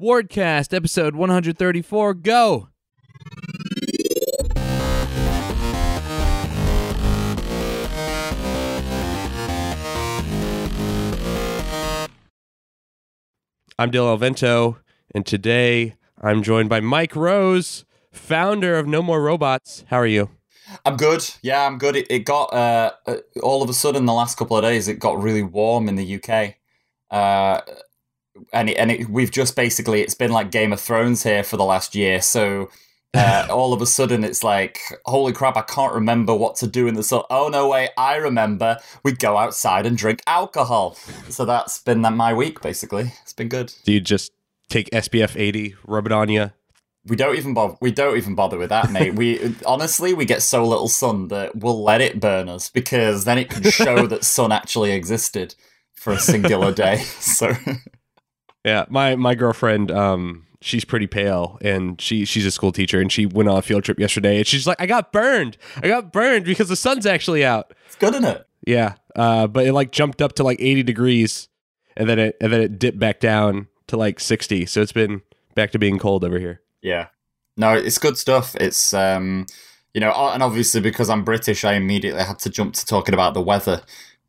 Wardcast, episode 134. Go! I'm Dylan Alvento, and today I'm joined by Mike Rose, founder of No More Robots. How are you? I'm good. Yeah, I'm good. It, it got uh, uh, all of a sudden the last couple of days it got really warm in the UK. Uh, and it, and it, we've just basically it's been like Game of Thrones here for the last year. So uh, all of a sudden it's like holy crap! I can't remember what to do in the sun. Oh no, way I remember. We go outside and drink alcohol. So that's been that my week basically. It's been good. Do you just take SPF 80, rub it on you? We don't even bother. We don't even bother with that, mate. we honestly we get so little sun that we'll let it burn us because then it can show that sun actually existed for a singular day. So Yeah, my my girlfriend, um, she's pretty pale, and she she's a school teacher, and she went on a field trip yesterday, and she's like, I got burned, I got burned because the sun's actually out. it's good, isn't it? Yeah, uh, but it like jumped up to like 80 degrees, and then it and then it dipped back down to like 60. So it's been back to being cold over here. Yeah. No, it's good stuff. It's um, you know, and obviously because I'm British, I immediately had to jump to talking about the weather.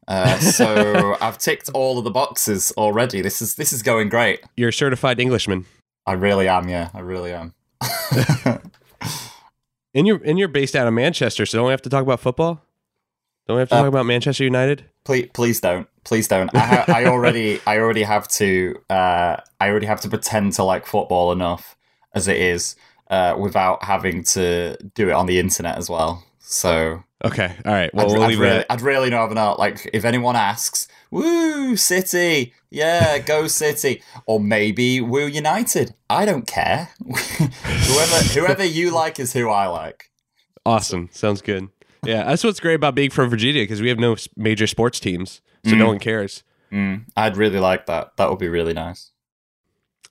Uh, so I've ticked all of the boxes already. This is this is going great. You're a certified Englishman, I really am. Yeah, I really am. and you're and you're based out of Manchester, so don't we have to talk about football? Don't we have to Uh, talk about Manchester United? please, please don't. Please don't. I, ha- I already, I already have to. Uh, I already have to pretend to like football enough as it is, uh, without having to do it on the internet as well. So Okay, all right. Well, I'd, we'll I'd leave really, that. I'd really not. Like, if anyone asks, "Woo, City, yeah, go City," or maybe "Woo United," I don't care. whoever, whoever you like is who I like. Awesome. Sounds good. Yeah, that's what's great about being from Virginia because we have no major sports teams, so no Mm. one cares. Mm, I'd really like that. That would be really nice.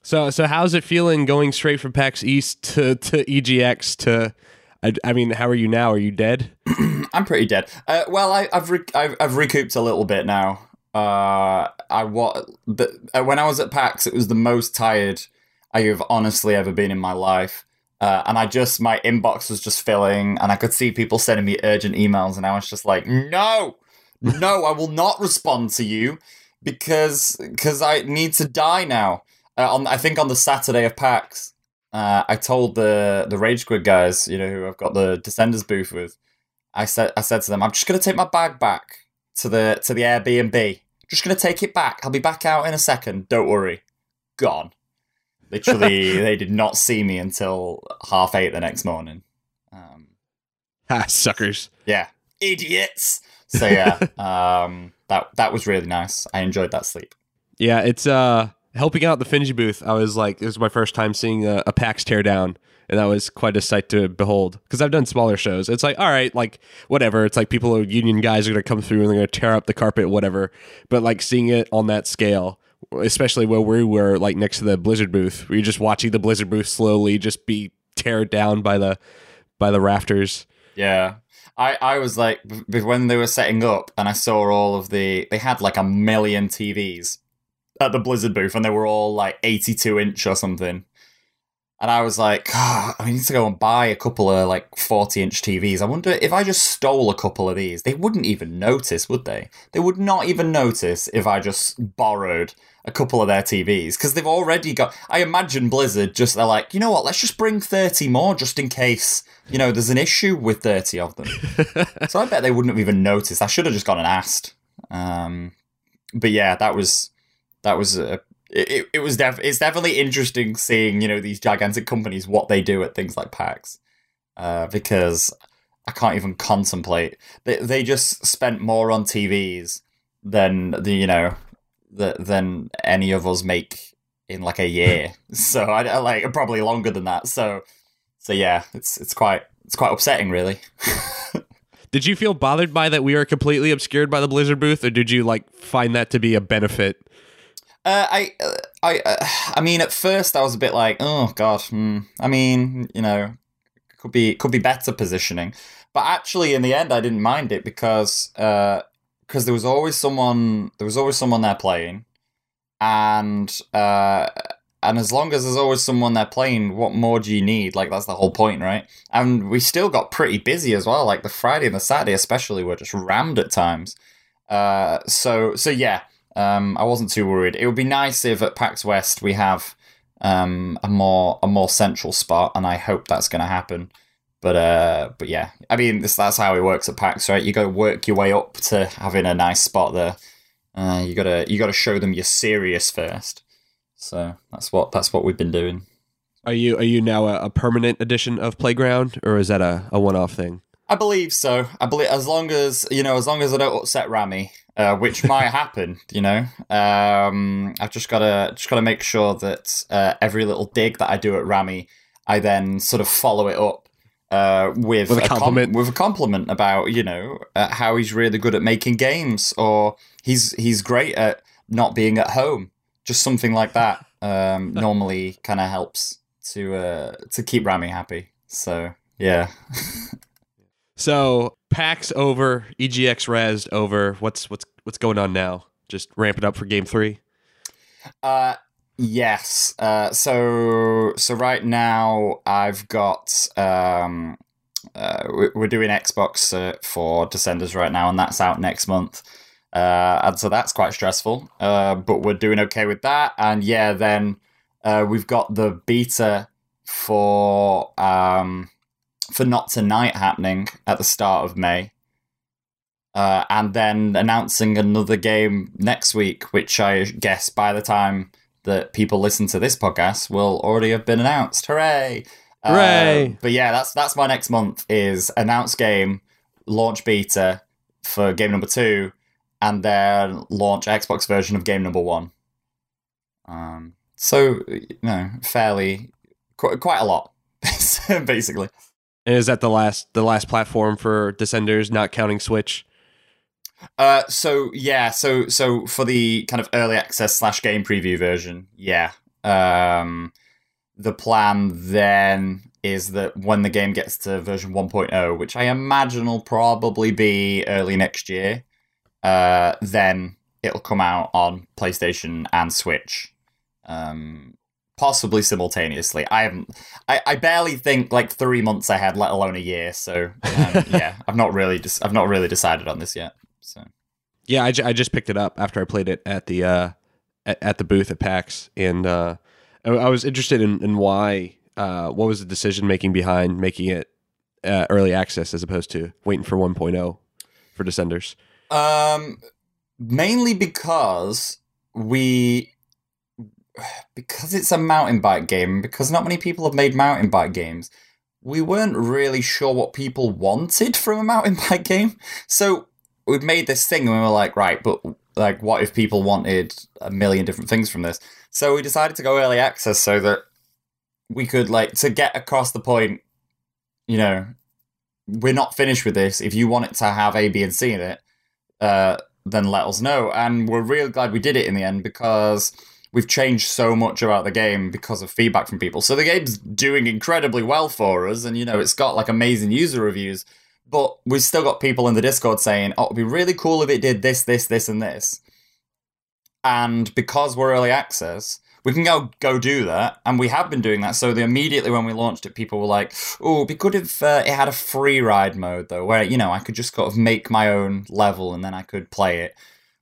So, so how's it feeling going straight from PAX East to to EGX to? I, I mean, how are you now? Are you dead? I'm pretty dead. Uh, well, I, I've, re- I've I've recouped a little bit now. Uh, I what uh, when I was at PAX, it was the most tired I have honestly ever been in my life. Uh, and I just my inbox was just filling, and I could see people sending me urgent emails, and I was just like, no, no, I will not respond to you because because I need to die now. Uh, on I think on the Saturday of PAX, uh, I told the the Rage Squid guys, you know, who I've got the Descenders booth with. I said I said to them, I'm just gonna take my bag back to the to the Airbnb. Just gonna take it back. I'll be back out in a second. Don't worry. Gone. Literally, they did not see me until half eight the next morning. Um, Ha, suckers. yeah, idiots. So yeah, um, that that was really nice. I enjoyed that sleep. Yeah, it's uh helping out the Finji booth. I was like, it was my first time seeing a, a PAX tear down, and that was quite a sight to behold. Because I've done smaller shows. It's like, all right, like whatever. It's like people, union guys, are gonna come through and they're gonna tear up the carpet, whatever. But like seeing it on that scale, especially where we were, like next to the Blizzard booth, where you're just watching the Blizzard booth slowly just be teared down by the by the rafters. Yeah. I, I was like, b- when they were setting up and I saw all of the, they had like a million TVs at the Blizzard booth and they were all like 82 inch or something. And I was like, "Ah, I need to go and buy a couple of like 40 inch TVs. I wonder if I just stole a couple of these, they wouldn't even notice, would they? They would not even notice if I just borrowed a couple of their TVs because they've already got. I imagine Blizzard just, they're like, you know what, let's just bring 30 more just in case, you know, there's an issue with 30 of them. so I bet they wouldn't have even noticed. I should have just gone and asked. Um, but yeah, that was that was a. It, it was def- it's definitely interesting seeing you know these gigantic companies what they do at things like PAX uh, because I can't even contemplate they they just spent more on TVs than the you know the, than any of us make in like a year so I, I like probably longer than that so so yeah it's it's quite it's quite upsetting really Did you feel bothered by that we are completely obscured by the Blizzard booth, or did you like find that to be a benefit? Uh, I, uh, I, uh, I mean, at first I was a bit like, oh god. Hmm. I mean, you know, could be could be better positioning, but actually, in the end, I didn't mind it because because there was always someone there was always someone there playing, and uh, and as long as there's always someone there playing, what more do you need? Like that's the whole point, right? And we still got pretty busy as well. Like the Friday and the Saturday, especially, were just rammed at times. Uh, so so yeah, um, I wasn't too worried. It would be nice if at PAX West we have um, a more a more central spot, and I hope that's going to happen. But uh, but yeah, I mean, this, that's how it works at PAX, right? You got to work your way up to having a nice spot there. Uh, you gotta you gotta show them you're serious first. So that's what that's what we've been doing. Are you are you now a, a permanent edition of Playground, or is that a, a one off thing? I believe so. I believe as long as you know, as long as I don't upset Rami, uh, which might happen. You know, um, I've just gotta just gotta make sure that uh, every little dig that I do at Rami, I then sort of follow it up uh, with, With a compliment. com- with a compliment about you know uh, how he's really good at making games, or he's he's great at not being at home. Just something like that um, normally kind of helps to uh, to keep Rami happy. So yeah. So PAX over, EGX Rezzed over. What's what's what's going on now? Just ramp it up for game three. Uh yes. Uh so so right now I've got um uh we- we're doing Xbox uh, for Descenders right now and that's out next month. Uh and so that's quite stressful. Uh but we're doing okay with that and yeah then uh we've got the beta for um for Not Tonight happening at the start of May. Uh, and then announcing another game next week, which I guess by the time that people listen to this podcast will already have been announced. Hooray! Uh, Hooray! but yeah, that's that's my next month is announce game, launch beta for game number two, and then launch Xbox version of game number one. Um, so you know, fairly quite, quite a lot, basically. And is that the last the last platform for Descenders, not counting Switch? Uh, so yeah, so so for the kind of early access slash game preview version, yeah. Um, the plan then is that when the game gets to version 1.0, which I imagine will probably be early next year, uh, then it'll come out on PlayStation and Switch, um, possibly simultaneously. I haven't, I, I barely think like three months ahead, let alone a year. So um, yeah, I've not really, just, I've not really decided on this yet. So. Yeah, I, I just picked it up after I played it at the uh, at, at the booth at PAX, and uh, I, I was interested in, in why. Uh, what was the decision making behind making it uh, early access as opposed to waiting for 1.0 for Descenders? Um, mainly because we because it's a mountain bike game. Because not many people have made mountain bike games. We weren't really sure what people wanted from a mountain bike game, so we've made this thing, and we were like, right, but like, what if people wanted a million different things from this? So we decided to go early access so that we could like to get across the point. You know, we're not finished with this. If you want it to have A, B, and C in it, uh, then let us know. And we're real glad we did it in the end because we've changed so much about the game because of feedback from people. So the game's doing incredibly well for us, and you know it's got like amazing user reviews. But we've still got people in the Discord saying, "Oh, it'd be really cool if it did this, this, this, and this." And because we're early access, we can go go do that, and we have been doing that. So the, immediately when we launched it, people were like, "Oh, it'd be good if uh, it had a free ride mode, though, where you know I could just sort of make my own level and then I could play it."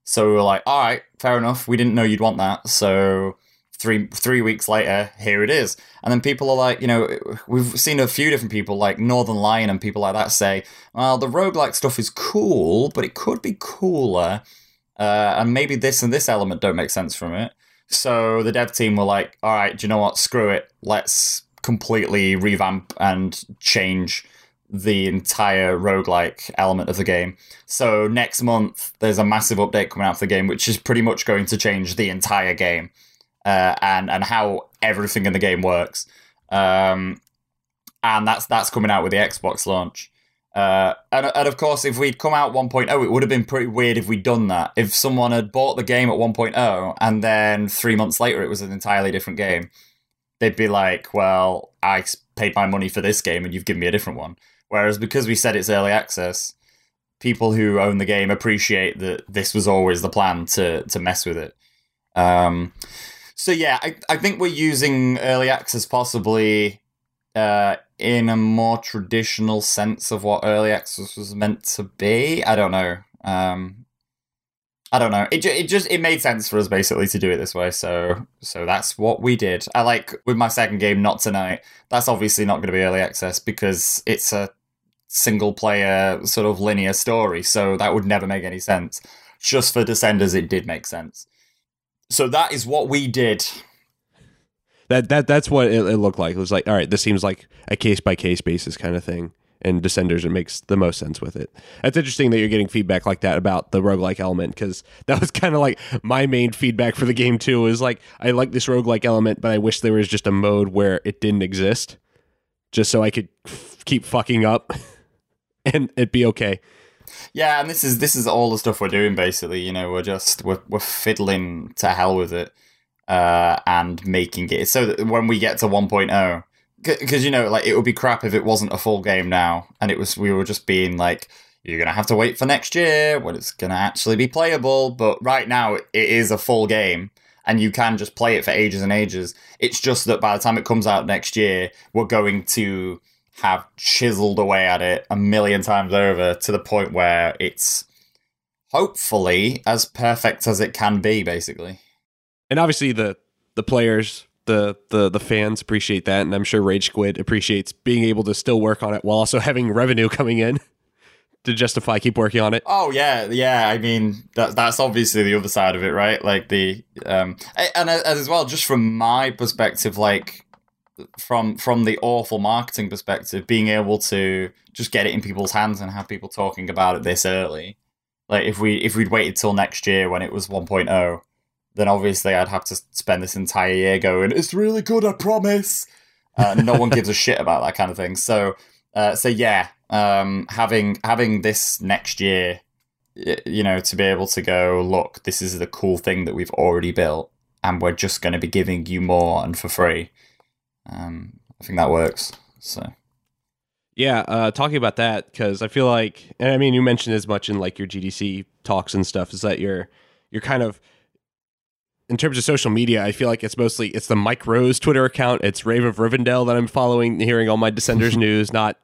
So we were like, "All right, fair enough. We didn't know you'd want that." So three three weeks later, here it is. And then people are like, you know, we've seen a few different people like Northern Lion and people like that say, "Well, the roguelike stuff is cool, but it could be cooler." Uh, and maybe this and this element don't make sense from it. So the dev team were like, all right, do you know what? Screw it. Let's completely revamp and change the entire roguelike element of the game. So next month, there's a massive update coming out for the game, which is pretty much going to change the entire game uh, and and how everything in the game works. Um, and that's that's coming out with the Xbox launch. Uh, and, and of course, if we'd come out 1.0, it would have been pretty weird if we'd done that. If someone had bought the game at 1.0 and then three months later it was an entirely different game, they'd be like, well, I paid my money for this game and you've given me a different one. Whereas because we said it's early access, people who own the game appreciate that this was always the plan to, to mess with it. Um, So yeah, I, I think we're using early access possibly uh, in a more traditional sense of what early access was meant to be. I don't know. Um, I don't know. It, it just it made sense for us basically to do it this way. So so that's what we did. I like with my second game, not tonight. That's obviously not going to be early access because it's a single player sort of linear story. So that would never make any sense. Just for Descenders, it did make sense. So that is what we did. That that that's what it, it looked like. It was like, all right, this seems like a case by case basis kind of thing. And Descenders, it makes the most sense with it. That's interesting that you're getting feedback like that about the roguelike element because that was kind of like my main feedback for the game too. Is like I like this roguelike element, but I wish there was just a mode where it didn't exist, just so I could f- keep fucking up and it'd be okay. Yeah, and this is this is all the stuff we're doing basically. You know, we're just we're we're fiddling to hell with it uh, and making it so that when we get to 1.0, because you know, like it would be crap if it wasn't a full game now, and it was we were just being like, you're gonna have to wait for next year when it's gonna actually be playable. But right now, it is a full game. And you can just play it for ages and ages. It's just that by the time it comes out next year, we're going to have chiseled away at it a million times over to the point where it's hopefully as perfect as it can be, basically. And obviously the the players, the the the fans appreciate that, and I'm sure Rage Squid appreciates being able to still work on it while also having revenue coming in to justify keep working on it. Oh yeah, yeah. I mean that that's obviously the other side of it, right? Like the um and as well, just from my perspective, like from from the awful marketing perspective, being able to just get it in people's hands and have people talking about it this early. Like if we if we'd waited till next year when it was 1.0, then obviously I'd have to spend this entire year going, "It's really good, I promise." Uh, no one gives a shit about that kind of thing. So, uh, so yeah, um, having having this next year, you know, to be able to go, look, this is the cool thing that we've already built, and we're just going to be giving you more and for free. Um, I think that works. So. Yeah, uh, talking about that because I feel like, and I mean, you mentioned as much in like your GDC talks and stuff, is that you're you're kind of in terms of social media. I feel like it's mostly it's the Mike Rose Twitter account, it's Rave of Ravendale that I'm following, hearing all my Descenders news, not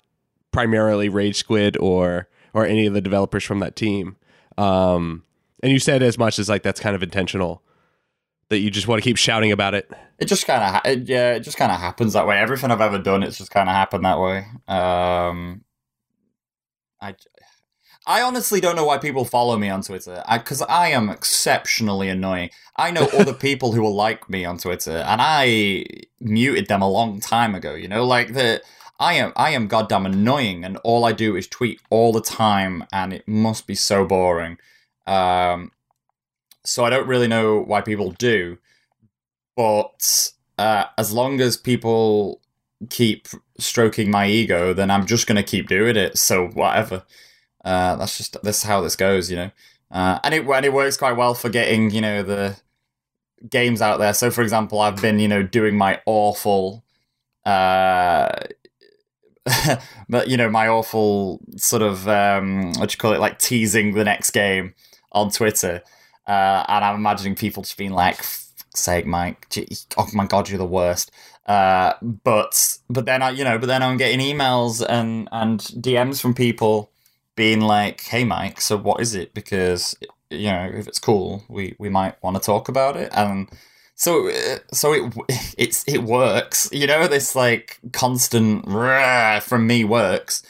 primarily Rage Squid or or any of the developers from that team. Um, and you said as much as like that's kind of intentional that you just want to keep shouting about it. It just kind of yeah, it just kind of happens that way. Everything I've ever done, it's just kind of happened that way. Um, I I honestly don't know why people follow me on Twitter because I, I, am exceptionally annoying. I know other people who will like me on Twitter, and I muted them a long time ago. You know, like the I am I am goddamn annoying, and all I do is tweet all the time, and it must be so boring. Um, so I don't really know why people do, but uh, as long as people keep stroking my ego, then I'm just gonna keep doing it. So whatever. Uh, that's just that's how this goes, you know. Uh, and it and it works quite well for getting you know the games out there. So for example, I've been you know doing my awful, uh, but you know my awful sort of um, what do you call it, like teasing the next game on Twitter, uh, and I'm imagining people just being like, "Sake, Mike, oh my god, you're the worst." Uh, but but then I you know but then I'm getting emails and and DMs from people being like, "Hey, Mike, so what is it?" Because you know, if it's cool, we we might want to talk about it, and so so it it's it works. You know, this like constant from me works.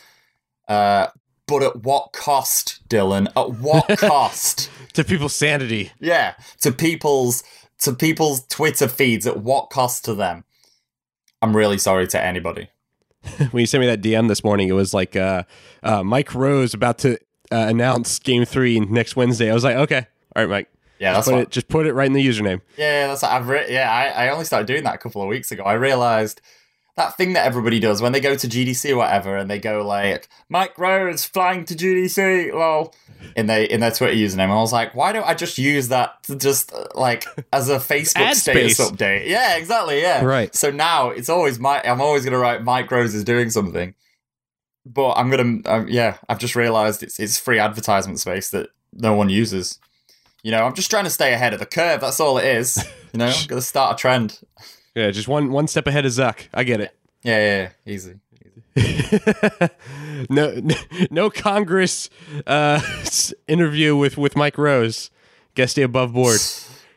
Uh, but at what cost, Dylan? At what cost to people's sanity? Yeah, to people's to people's Twitter feeds. At what cost to them? I'm really sorry to anybody. when you sent me that DM this morning, it was like uh, uh, Mike Rose about to uh, announce Game Three next Wednesday. I was like, okay, all right, Mike. Yeah, that's just put, it, just put it right in the username. Yeah, that's what I've re- yeah. I, I only started doing that a couple of weeks ago. I realized that thing that everybody does when they go to GDC or whatever, and they go like Mike Rose flying to GDC, lol, in their in their Twitter username. And I was like, why don't I just use that to just like as a Facebook status update? Yeah, exactly. Yeah, right. So now it's always my. I'm always gonna write Mike Rose is doing something, but I'm gonna. Um, yeah, I've just realized it's it's free advertisement space that no one uses. You know, I'm just trying to stay ahead of the curve. That's all it is. You know, I'm gonna start a trend. Yeah, just one one step ahead of Zuck. I get it. Yeah, yeah, yeah. easy. no, no Congress uh, interview with with Mike Rose. Guess stay above board.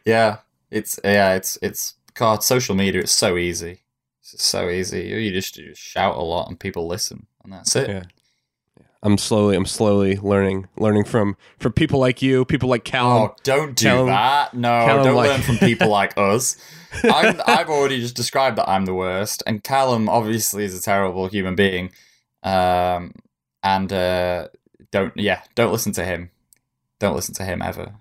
Yeah, it's yeah, it's it's God. Social media. It's so easy. It's so easy. You just, you just shout a lot and people listen, and that's it. Yeah. I'm slowly, I'm slowly learning, learning from from people like you, people like Callum. Oh, don't do Callum- that. No, Callum don't like- learn from people like us. I'm, I've already just described that I'm the worst, and Callum obviously is a terrible human being. Um, and uh, don't, yeah, don't listen to him. Don't listen to him ever,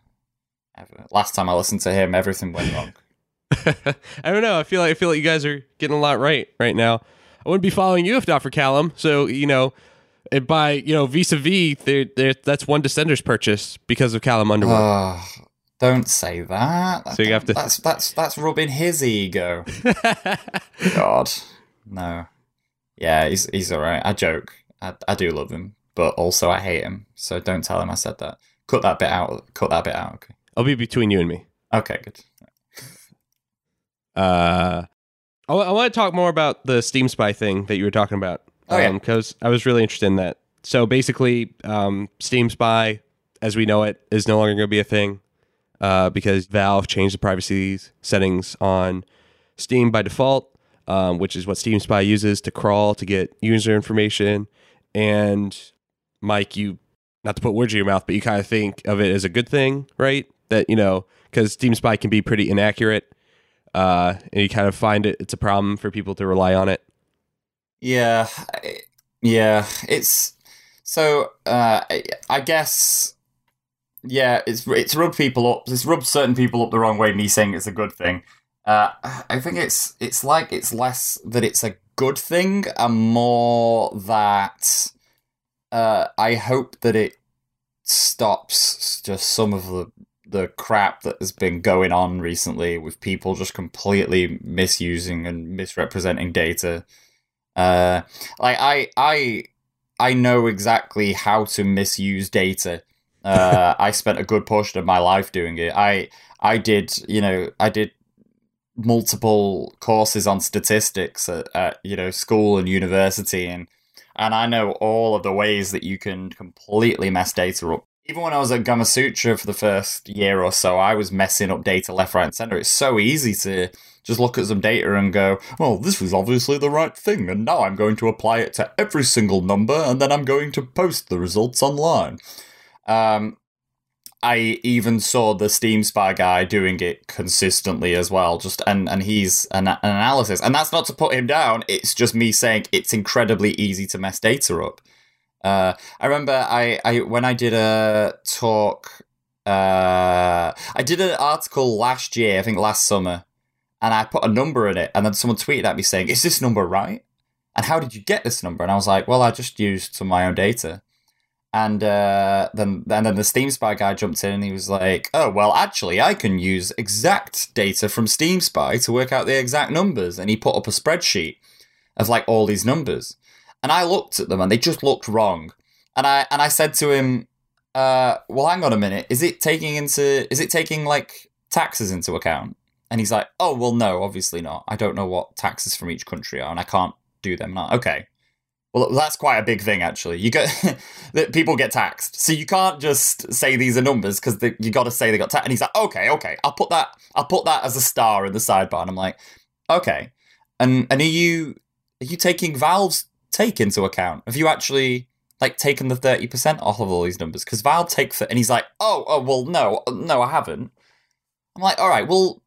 ever. Last time I listened to him, everything went wrong. I don't know. I feel like I feel like you guys are getting a lot right right now. I wouldn't be following you if not for Callum. So you know, and by you know vis-a-vis, there, there, that's one Descenders purchase because of Callum Underwood. Oh, don't say that. So you have to- That's that's that's rubbing his ego. God, no. Yeah, he's he's all right. I joke. I I do love him, but also I hate him. So don't tell him I said that. Cut that bit out. Cut that bit out. Okay. I'll be between you and me. Okay. Good. Uh, I, I want to talk more about the Steam Spy thing that you were talking about. Oh, yeah. because I was really interested in that. So basically, um, Steam Spy, as we know it, is no longer going to be a thing uh, because Valve changed the privacy settings on Steam by default, um, which is what Steam Spy uses to crawl to get user information. And Mike, you not to put words in your mouth, but you kind of think of it as a good thing, right? That you know, because Steam Spy can be pretty inaccurate, uh, and you kind of find it it's a problem for people to rely on it. Yeah, yeah. It's so. Uh, I, guess. Yeah, it's it's rubbed people up. It's rubbed certain people up the wrong way. Me saying it's a good thing. Uh, I think it's it's like it's less that it's a good thing and more that uh, I hope that it stops just some of the the crap that has been going on recently with people just completely misusing and misrepresenting data. Uh, like I I I know exactly how to misuse data. Uh, I spent a good portion of my life doing it. I I did you know I did multiple courses on statistics at, at you know school and university and and I know all of the ways that you can completely mess data up. Even when I was at Gamasutra for the first year or so, I was messing up data left, right, and center. It's so easy to just look at some data and go, well, this was obviously the right thing, and now I'm going to apply it to every single number, and then I'm going to post the results online. Um, I even saw the Steam Spy guy doing it consistently as well. Just and and he's an, an analysis, and that's not to put him down. It's just me saying it's incredibly easy to mess data up. Uh, I remember I, I when I did a talk, uh, I did an article last year, I think last summer, and I put a number in it, and then someone tweeted at me saying, "Is this number right? And how did you get this number?" And I was like, "Well, I just used some of my own data." And uh, then, and then the Steam Spy guy jumped in and he was like, "Oh, well, actually, I can use exact data from Steam Spy to work out the exact numbers." And he put up a spreadsheet of like all these numbers, and I looked at them and they just looked wrong. And I and I said to him, uh, "Well, hang on a minute. Is it taking into is it taking like taxes into account?" And he's like, "Oh, well, no, obviously not. I don't know what taxes from each country are, and I can't do them." Not okay. Well, that's quite a big thing, actually. You get that people get taxed, so you can't just say these are numbers because you got to say they got taxed. And he's like, "Okay, okay, I'll put that. I'll put that as a star in the sidebar." And I'm like, "Okay." And and are you are you taking Valve's take into account? Have you actually like taken the thirty percent off of all these numbers? Because Valve take for, and he's like, "Oh, oh, well, no, no, I haven't." I'm like, "All right, well."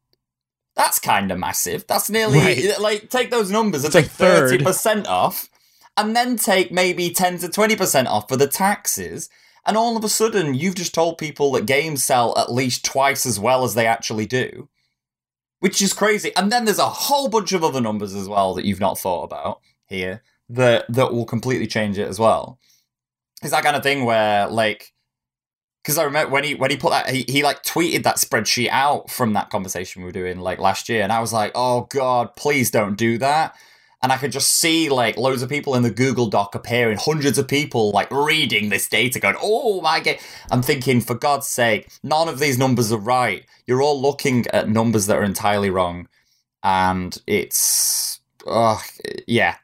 That's kind of massive. That's nearly Right. like take those numbers and take thirty percent off, and then take maybe 10 to 20% off for the taxes. And all of a sudden, you've just told people that games sell at least twice as well as they actually do, which is crazy. And then there's a whole bunch of other numbers as well that you've not thought about here that, that will completely change it as well. It's that kind of thing where, like, because I remember when he when he put that he, he like tweeted that spreadsheet out from that conversation we were doing like last year, and I was like, oh god, please don't do that. and I could just see like loads of people in the Google Doc appearing, hundreds of people like reading this data, going, "Oh my god!" I'm thinking, for God's sake, none of these numbers are right. You're all looking at numbers that are entirely wrong, and it's, uh, yeah,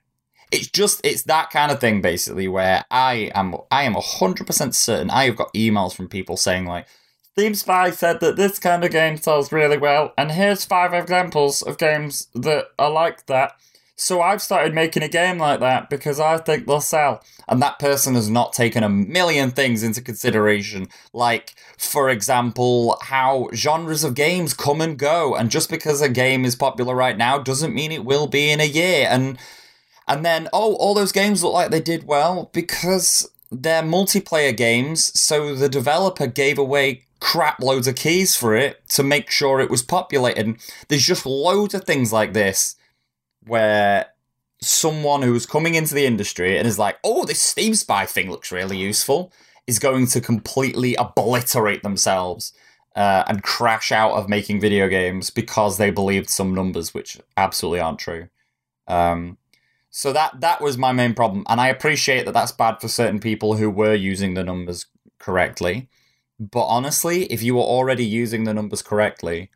it's just it's that kind of thing basically where I am I am hundred percent certain I have got emails from people saying like. Steam Spy said that this kind of game sells really well, and here's five examples of games that are like that so I've started making a game like that because I think they'll sell. And that person has not taken a million things into consideration. Like, for example, how genres of games come and go. And just because a game is popular right now doesn't mean it will be in a year. And and then, oh, all those games look like they did well because they're multiplayer games, so the developer gave away crap loads of keys for it to make sure it was populated. There's just loads of things like this where someone who's coming into the industry and is like, oh, this Steam Spy thing looks really useful, is going to completely obliterate themselves uh, and crash out of making video games because they believed some numbers which absolutely aren't true. Um, so that that was my main problem, and I appreciate that that's bad for certain people who were using the numbers correctly. But honestly, if you were already using the numbers correctly,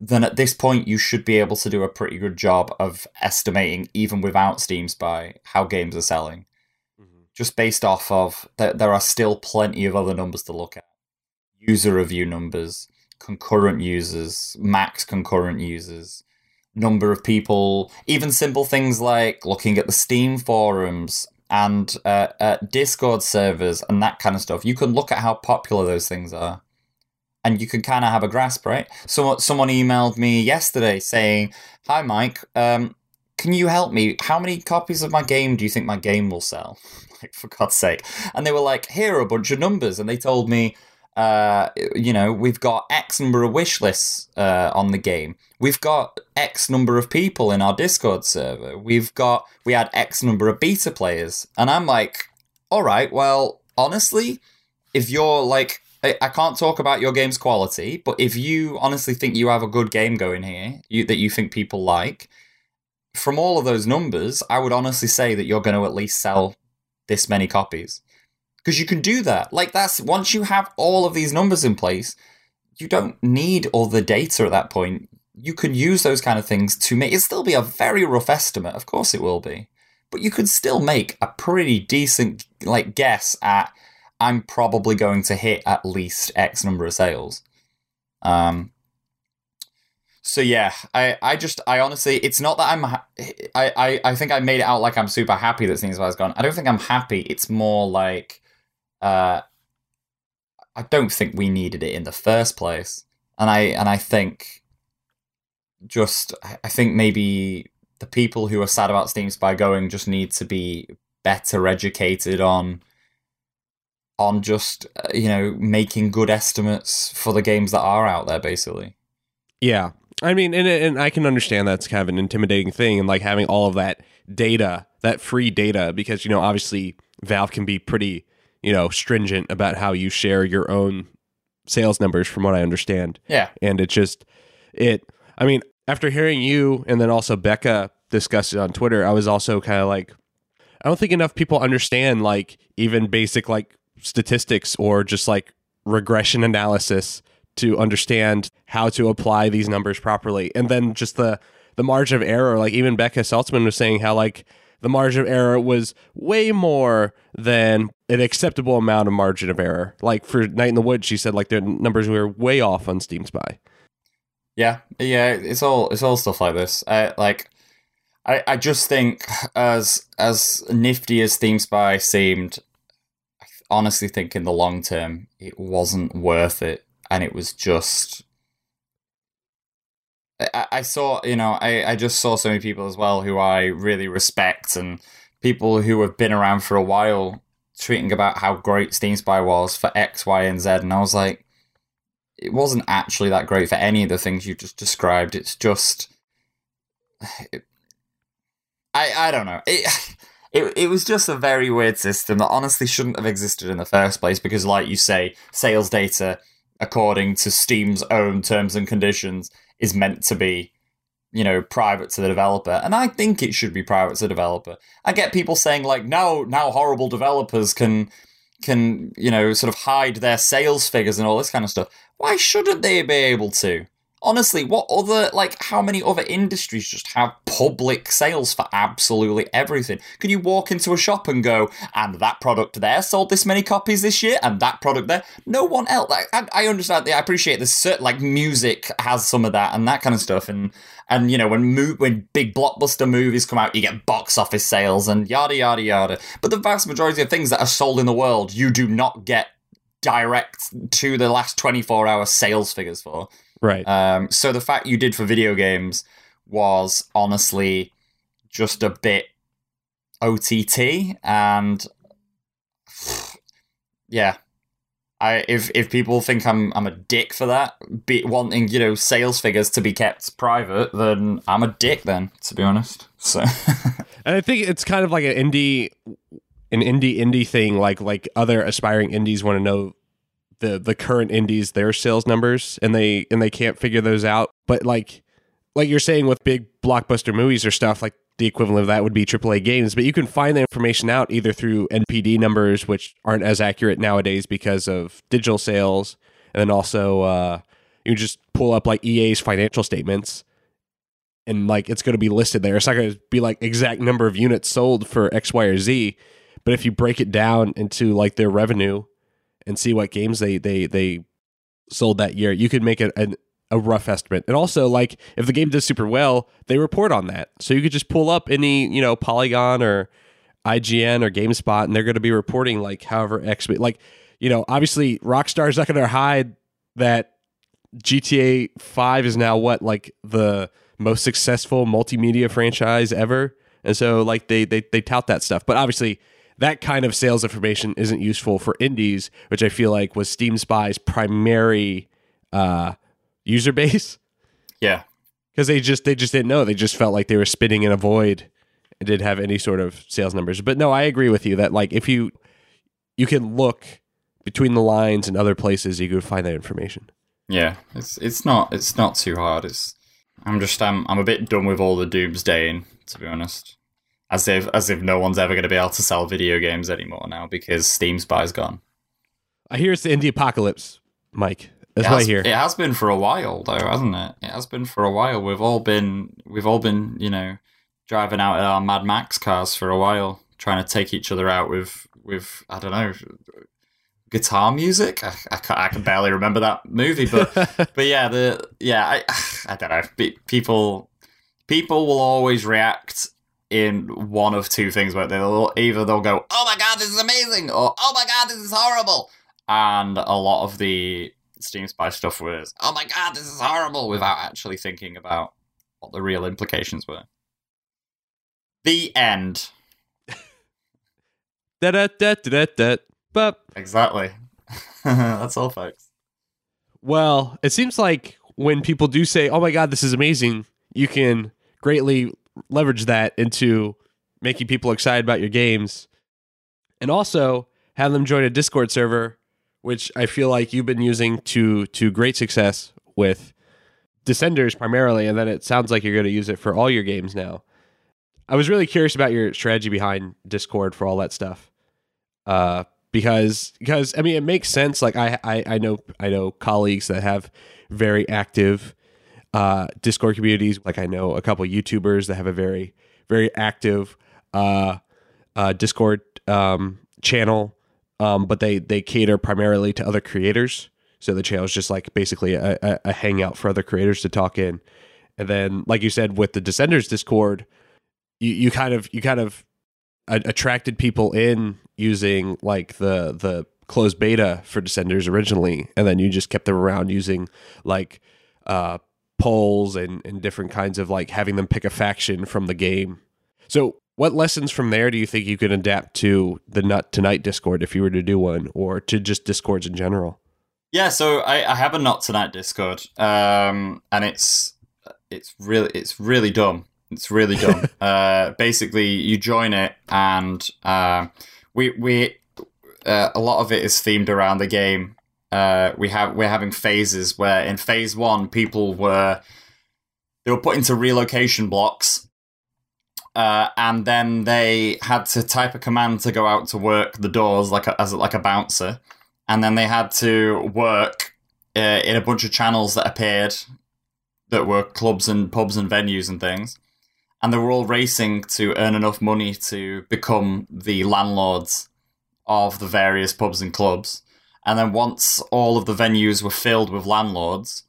then at this point you should be able to do a pretty good job of estimating, even without Steam Spy, how games are selling. Mm-hmm. Just based off of that, there are still plenty of other numbers to look at: user review numbers, concurrent users, max concurrent users, number of people, even simple things like looking at the Steam forums and uh, uh, Discord servers and that kind of stuff. You can look at how popular those things are and you can kind of have a grasp, right? So someone emailed me yesterday saying, "Hi, Mike. Um, can you help me? How many copies of my game do you think my game will sell? like, for God's sake!" And they were like, "Here are a bunch of numbers," and they told me. Uh, you know, we've got X number of wish lists uh, on the game. We've got X number of people in our Discord server. We've got we had X number of beta players, and I'm like, all right, well, honestly, if you're like I can't talk about your game's quality, but if you honestly think you have a good game going here you, that you think people like, from all of those numbers, I would honestly say that you're going to at least sell this many copies. Because you can do that. Like, that's once you have all of these numbers in place, you don't need all the data at that point. You can use those kind of things to make it still be a very rough estimate. Of course, it will be. But you could still make a pretty decent like guess at I'm probably going to hit at least X number of sales. Um, so yeah, I, I just I honestly it's not that I'm ha- I, I I think I made it out like I'm super happy that Steam Spy's gone. I don't think I'm happy. It's more like uh I don't think we needed it in the first place. And I and I think just I think maybe the people who are sad about Steam Spy going just need to be better educated on on just uh, you know making good estimates for the games that are out there basically yeah i mean and, and i can understand that's kind of an intimidating thing and like having all of that data that free data because you know obviously valve can be pretty you know stringent about how you share your own sales numbers from what i understand yeah and it just it i mean after hearing you and then also bekah discuss it on twitter i was also kind of like i don't think enough people understand like even basic like statistics or just like regression analysis to understand how to apply these numbers properly. And then just the the margin of error, like even Bekah Saltsman was saying how like the margin of error was way more than an acceptable amount of margin of error. Like for Night in the Woods, she said like the numbers were way off on Steam Spy. Yeah, yeah, it's all it's all stuff like this. I, like, I I just think as as nifty as Steam Spy seemed, I honestly think in the long term it wasn't worth it, and it was just. I, I saw, you know, I, I just saw so many people as well who I really respect, and people who have been around for a while tweeting about how great Steam Spy was for X, Y, and Z, and I was like, it wasn't actually that great for any of the things you just described. It's just, it, I I don't know. It, it, it was just a very weird system that honestly shouldn't have existed in the first place because, like you say, sales data, according to Steam's own terms and conditions, is meant to be you know, private to the developer, and I think it should be private to the developer. I get people saying like, now, now horrible developers can can you know sort of hide their sales figures and all this kind of stuff. Why shouldn't they be able to? Honestly, what other like how many other industries just have public sales for absolutely everything? Can you walk into a shop and go, and that product there sold this many copies this year, and that product there? No one else. I, I understand. I appreciate this. Like music has some of that and that kind of stuff, and and you know when mo- when big blockbuster movies come out, you get box office sales and yada yada yada. But the vast majority of things that are sold in the world, you do not get direct to the last twenty four hour sales figures for. Right. Um, so the fact you did for video games was honestly just a bit OTT, and yeah, I if if people think I'm I'm a dick for that, be wanting you know sales figures to be kept private, then I'm a dick. Then to be honest, so and I think it's kind of like an indie, an indie indie thing. Like like other aspiring indies want to know the the current indies their sales numbers and they and they can't figure those out. But like like you're saying with big blockbuster movies or stuff like the equivalent of that would be AAA games but you can find the information out either through NPD numbers which aren't as accurate nowadays because of digital sales and then also uh, you just pull up like EA's financial statements and like it's going to be listed there. It's not going to be like exact number of units sold for X Y or Z but if you break it down into like their revenue and see what games they they they sold that year, you could make a, a, a rough estimate. And also, like if the game does super well, they report on that, so you could just pull up any you know Polygon or IGN or GameSpot, and they're going to be reporting like however X like you know obviously Rockstar's not going to hide that GTA Five is now what like the most successful multimedia franchise ever, and so like they they they tout that stuff, but obviously that kind of sales information isn't useful for indies, which I feel like was Steam Spy's primary uh, user base. Yeah, because they just they just didn't know. They just felt like they were spinning in a void. It didn't have any sort of sales numbers. But no, I agree with you that like if you you can look between the lines and other places, you could find that information. Yeah, it's it's not it's not too hard. It's I'm just I'm I'm a bit done with all the doomsdaying, to be honest as if as if no one's ever going to be able to sell video games anymore now because Steam Spy's gone. I hear it's the indie apocalypse, Mike. That's what I hear. It has been for a while, though, hasn't it? It has been for a while. We've all been we've all been you know driving out in our Mad Max cars for a while, trying to take each other out with with I don't know guitar music. I, I, can, I can barely remember that movie, but but yeah, the yeah I I don't know. People people will always react in one of two things where they'll either they'll go, "Oh my god, this is amazing," or "Oh my god, this is horrible," and a lot of the Steam Spy stuff was, "Oh my god, this is horrible," without actually thinking about what the real implications were. The end. da da da da da. But exactly. That's all, folks. Well, it seems like when people do say, "Oh my god, this is amazing," you can greatly leverage that into making people excited about your games and also have them join a discord server which i feel like you've been using to to great success with descenders primarily and then it sounds like you're going to use it for all your games now. I was really curious about your strategy behind discord for all that stuff uh because because i mean it makes sense. Like i i, I know i know colleagues that have very active uh, Discord communities. Like I know a couple YouTubers that have a very very active uh, uh, Discord um, channel, um, but they they cater primarily to other creators. So the channel is just like basically a, a, a hangout for other creators to talk in. And then, like you said, with the Descenders Discord, you, you kind of you kind of attracted people in using like the the closed beta for Descenders originally, and then you just kept them around using like uh, polls and, and different kinds of like having them pick a faction from the game. So, what lessons from there do you think you can adapt to the Not Tonight Discord if you were to do one, or to just Discords in general? Yeah, so I, I have a Not Tonight Discord, um, and it's it's really it's really dumb. It's really dumb. uh, basically, you join it, and uh, we we uh, a lot of it is themed around the game uh, we have we're having phases where in phase one people were they were put into relocation blocks, uh, and then they had to type a command to go out to work the doors like a, as like a bouncer, and then they had to work uh, in a bunch of channels that appeared that were clubs and pubs and venues and things, and they were all racing to earn enough money to become the landlords of the various pubs and clubs. And then once all of the venues were filled with landlords,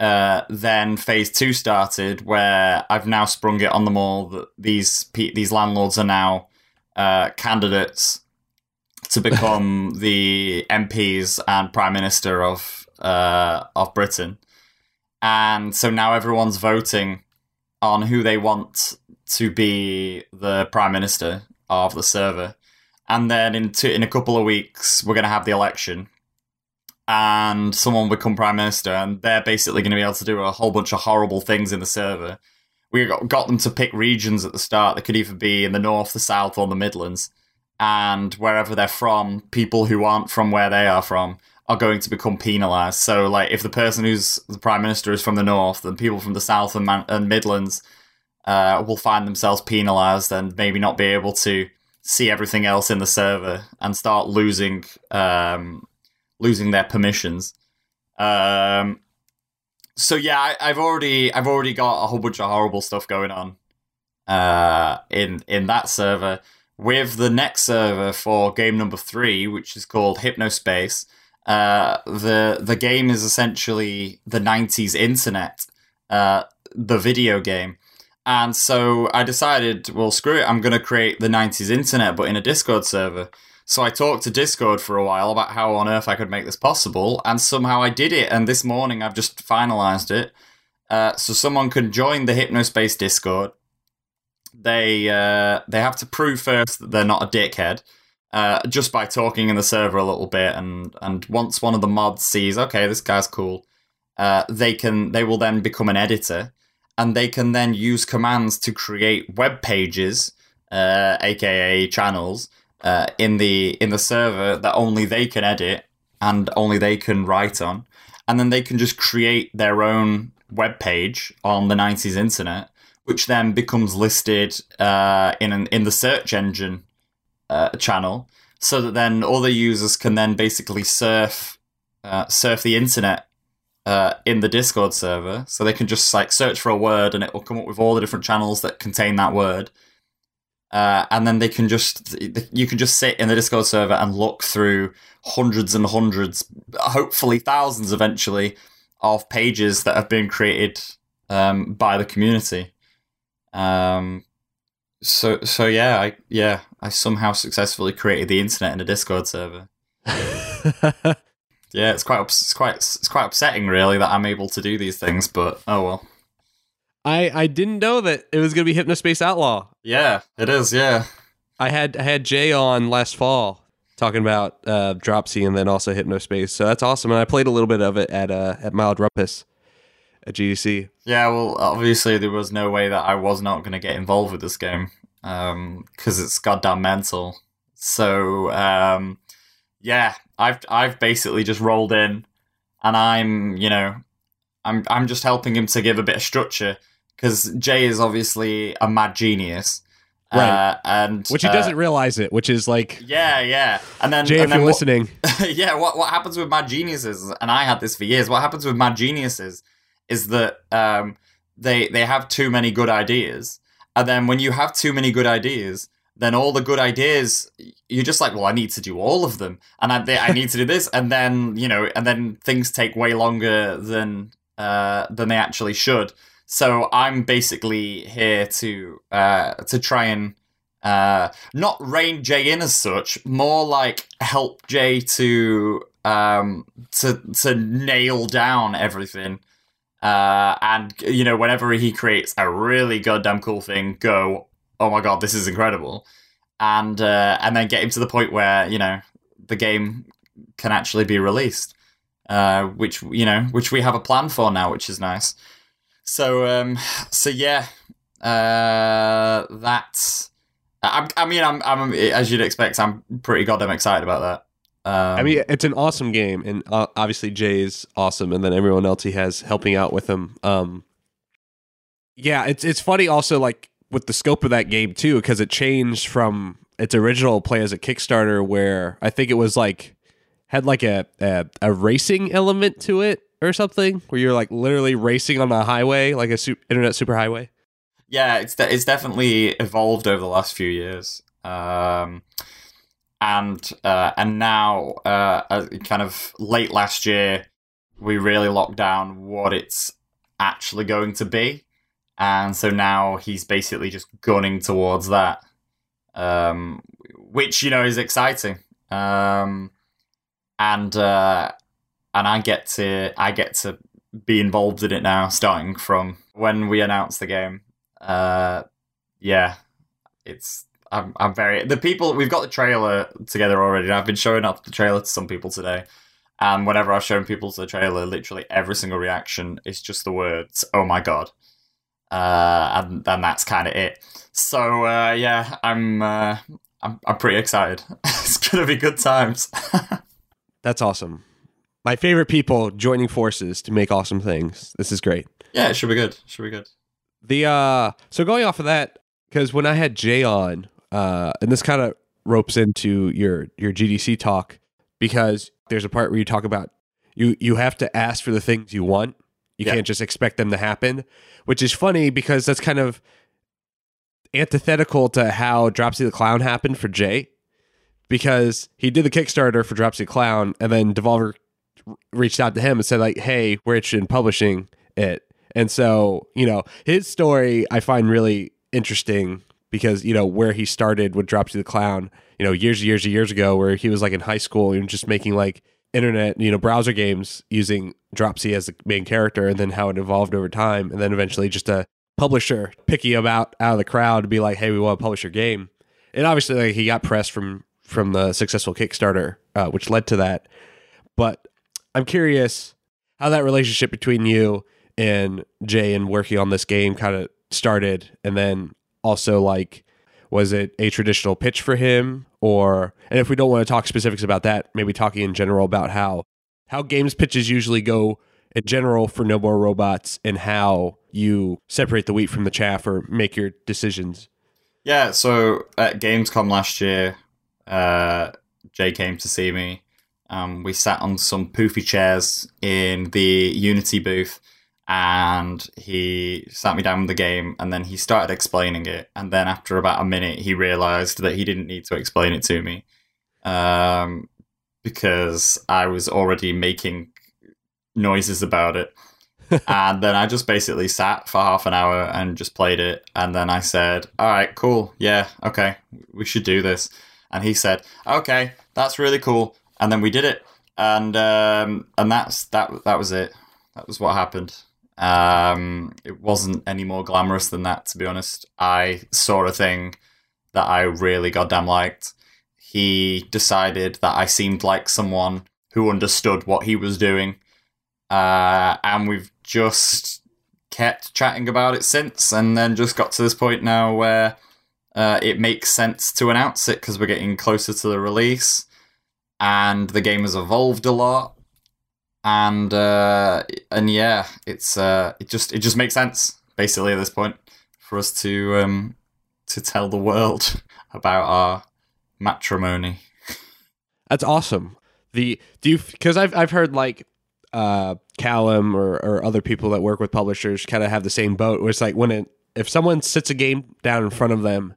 uh, then phase two started, where I've now sprung it on them all that these these landlords are now uh, candidates to become the MPs and Prime Minister of uh, of Britain, and so now everyone's voting on who they want to be the Prime Minister of the server, and then in two, in a couple of weeks we're going to have the election, and someone become prime minister, and they're basically going to be able to do a whole bunch of horrible things in the server. We got, them to pick regions at the start that could either be in the north, the south, or the Midlands, and wherever they're from, people who aren't from where they are from are going to become penalised. So, like, if the person who's the prime minister is from the north, then people from the south and, Man- and Midlands uh, will find themselves penalised and maybe not be able to see everything else in the server and start losing um, losing their permissions. Um, so yeah, I, have already I've already got a whole bunch of horrible stuff going on uh, in in that server. With the next server for game number three, which is called Hypnospace, uh, the the game is essentially the '90s internet, uh, the video game. And so I decided, well, screw it, I'm going to create the 90s internet, but in a Discord server. So I talked to Discord for a while about how on earth I could make this possible, and somehow I did it. And this morning I've just finalized it. Uh, so someone can join the Hypnospace Discord. They uh, they have to prove first that they're not a dickhead, uh, just by talking in the server a little bit. And and once one of the mods sees, okay, this guy's cool, uh, they can they will then become an editor, and they can then use commands to create web pages, aka uh, channels uh, in the in the server that only they can edit and only they can write on, and then they can just create their own web page on the '90s internet, which then becomes listed uh, in an, in the search engine uh, channel, so that then other users can then basically surf uh, surf the internet uh, in the Discord server. So they can just like search for a word, and it will come up with all the different channels that contain that word uh, and then they can just you can just sit in the Discord server and look through hundreds and hundreds, hopefully thousands eventually, of pages that have been created um, by the community. Um, so so yeah, I yeah I somehow successfully created the internet in a Discord server. yeah, it's quite it's quite it's quite upsetting really that I'm able to do these things, but oh well. I I didn't know that it was going to be Hypnospace Outlaw. Yeah, it is. Yeah, I had I had Jay on last fall talking about uh, Dropsy and then also Hypnospace. So that's awesome. And I played a little bit of it at uh, at Mild Rumpus at GDC. Yeah, well, obviously there was no way that I was not going to get involved with this game because um, it's goddamn mental. So um, yeah, I've I've basically just rolled in, and I'm you know I'm I'm just helping him to give a bit of structure because Jay is obviously a mad genius. Right. Uh, and which he uh, doesn't realize it, which is like yeah, yeah. And then Jay, and if then you're what, listening, yeah. What what happens with mad geniuses? And I had this for years. What happens with mad geniuses is that um, they they have too many good ideas, and then when you have too many good ideas, then all the good ideas you're just like, well, I need to do all of them, and I I need to do this, and then you know, and then things take way longer than uh, than they actually should. So I'm basically here to uh, to try and uh, not rein Jay in as such, more like help Jay to um, to to nail down everything. Uh, and you know, whenever he creates a really goddamn cool thing, go, oh my god, this is incredible, and uh, and then get him to the point where you know the game can actually be released, uh, which you know, which we have a plan for now, which is nice. So um, so yeah, uh, that's. I, I mean, I'm, I'm as you'd expect. I'm pretty goddamn excited about that. Um, I mean, it's an awesome game, and uh, obviously Jay's awesome, and then everyone else he has helping out with him. Um, Yeah, it's it's funny also like with the scope of that game too because it changed from its original play as a Kickstarter where I think it was like had like a, a a racing element to it or something where you're like literally racing on a highway like a su- internet superhighway. Yeah, it's de- it's definitely evolved over the last few years. Um, and uh, and now, uh, uh, kind of late last year, we really locked down what it's actually going to be, and so now he's basically just gunning towards that, um, which you know is exciting. Um, and uh, and I get to I get to be involved in it now, starting from when we announced the game. Uh, yeah, it's I'm I'm very the people we've got the trailer together already. I've been showing up the trailer to some people today, and whenever I've shown people the trailer, literally every single reaction is just the words "Oh my god," uh, and and that's kind of it. So uh, yeah, I'm uh, I'm I'm pretty excited. it's gonna be good times. That's awesome. My favorite people joining forces to make awesome things. This is great. yeah, it should be good. Should be good. The uh so going off of that, because when I had Jay on, uh, and this kind of ropes into your your GDC talk, because there's a part where you talk about you you have to ask for the things you want. You Yeah. can't just expect them to happen, which is funny because that's kind of antithetical to how Dropsy the Clown happened for Jay, because he did the Kickstarter for Dropsy the Clown, and then Devolver reached out to him and said like, "Hey, we're interested in publishing it." And so, you know, his story I find really interesting because, you know, where he started with Dropsy the Clown, you know, years and years and years ago, where he was like in high school and just making like internet, you know, browser games using Dropsy as the main character, and then how it evolved over time, and then eventually just a publisher picking him out out of the crowd to be like, "Hey, we want to publish your game," and obviously like, he got press from from the successful Kickstarter, uh, which led to that. But I'm curious how that relationship between you and Jay and working on this game kind of started, and then also like, was it a traditional pitch for him, or and if we don't want to talk specifics about that, maybe talking in general about how how games pitches usually go in general for No More Robots, and how you separate the wheat from the chaff or make your decisions. Yeah, so at Gamescom last year, uh, Jay came to see me. Um, we sat on some poofy chairs in the Unity booth, and he sat me down with the game, and then he started explaining it. And then after about a minute, he realized that he didn't need to explain it to me, um, because I was already making noises about it. and then I just basically sat for half an hour and just played it. And then I said, "All right, cool, yeah, okay, we should do this." And he said, "Okay, that's really cool." And then we did it, and um, and that's that. That was it. That was what happened. Um, it wasn't any more glamorous than that, to be honest. I saw a thing that I really goddamn liked. He decided that I seemed like someone who understood what he was doing uh, and we've just kept chatting about it since, and then just got to this point now where uh, it makes sense to announce it because we're getting closer to the release, and the game has evolved a lot, and uh, and yeah, it's uh, it just it just makes sense basically at this point for us to um, to tell the world about our matrimony. That's awesome. The do you because I've I've heard like uh Callum or or other people that work with publishers kind of have the same boat where it's like when it if someone sits a game down in front of them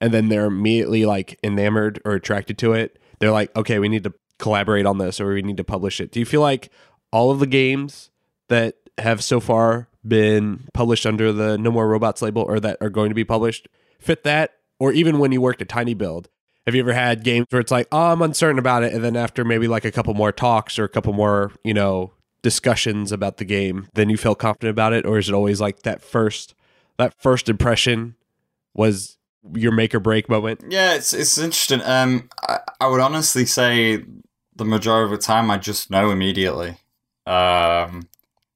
and then they're immediately like enamored or attracted to it, they're like, okay, we need to collaborate on this or we need to publish it. Do you feel like all of the games that have so far been published under the No More Robots label or that are going to be published fit that? Or even when you worked at tinyBuild, have you ever had games where it's like, oh, I'm uncertain about it, and then after maybe like a couple more talks or a couple more, you know, discussions about the game, then you feel confident about it, or is it always like that first that first impression was your make or break moment? Yeah, it's it's interesting. Um, I, I would honestly say the majority of the time I just know immediately. Um,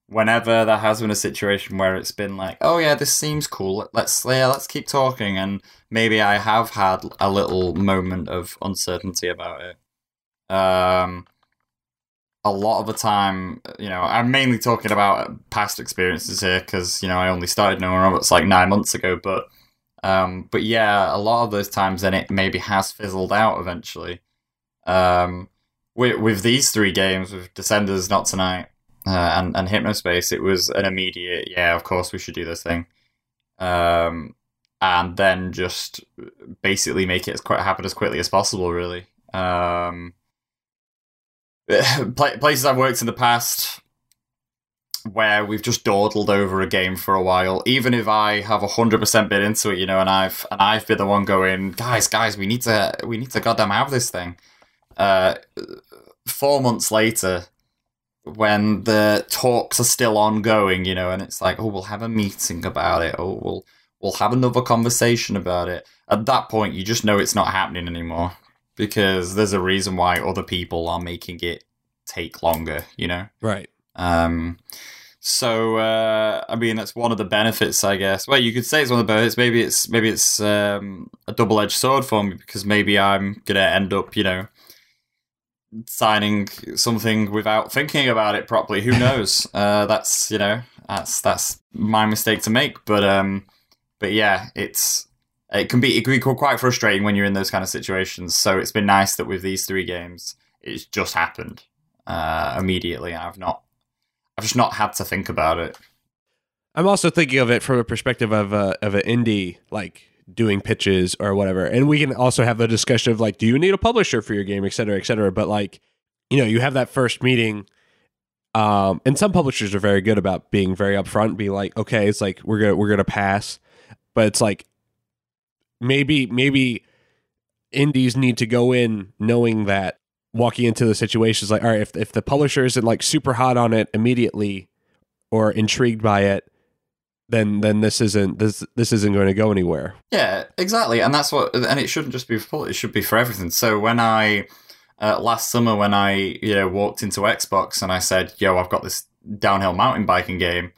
whenever there has been a situation where it's been like, oh yeah, this seems cool. Let's yeah, let's keep talking, and maybe I have had a little moment of uncertainty about it. Um, a lot of the time, you know, I'm mainly talking about past experiences here because you know I only started No More Robots like nine months ago, but um, but yeah, a lot of those times then it maybe has fizzled out eventually. Um, with with these three games, with Descenders, Not Tonight, uh, and and Hypnospace, it was an immediate yeah, of course we should do this thing, um, and then just basically make it as quite happen as quickly as possible, really. Um, places I've worked in the past where we've just dawdled over a game for a while, even if I have hundred percent been into it, you know, and I've and I've been the one going, guys, guys, we need to we need to goddamn have this thing. Uh, four months later, when the talks are still ongoing, you know, and it's like, oh, we'll have a meeting about it, oh, we'll we'll have another conversation about it. At that point, you just know it's not happening anymore because there's a reason why other people are making it take longer, you know? Right. Um, so uh, I mean that's one of the benefits, I guess. Well, you could say it's one of the benefits. Maybe it's maybe it's um, a double edged sword for me because maybe I'm gonna end up, you know, signing something without thinking about it properly. Who knows? uh, that's you know that's that's my mistake to make. But um, but yeah, it's it can be it can be quite frustrating when you're in those kind of situations. So it's been nice that with these three games, it's just happened uh, immediately. I've not I've just not had to think about it. I'm also thinking of it from a perspective of a, of an indie like doing pitches or whatever, and we can also have the discussion of like, do you need a publisher for your game, et cetera, et cetera. But like, you know, you have that first meeting. Um, and some publishers are very good about being very upfront, be like, okay, it's like we're gonna we're gonna pass, but it's like maybe maybe indies need to go in knowing that walking into the situation is like, all right, if if the publisher isn't like super hot on it immediately or intrigued by it, then then this isn't this this isn't going to go anywhere. Yeah, exactly, and that's what, and it shouldn't just be for it should be for everything. So when I uh, last summer when I you know walked into Xbox and I said, "Yo, I've got this downhill mountain biking game,"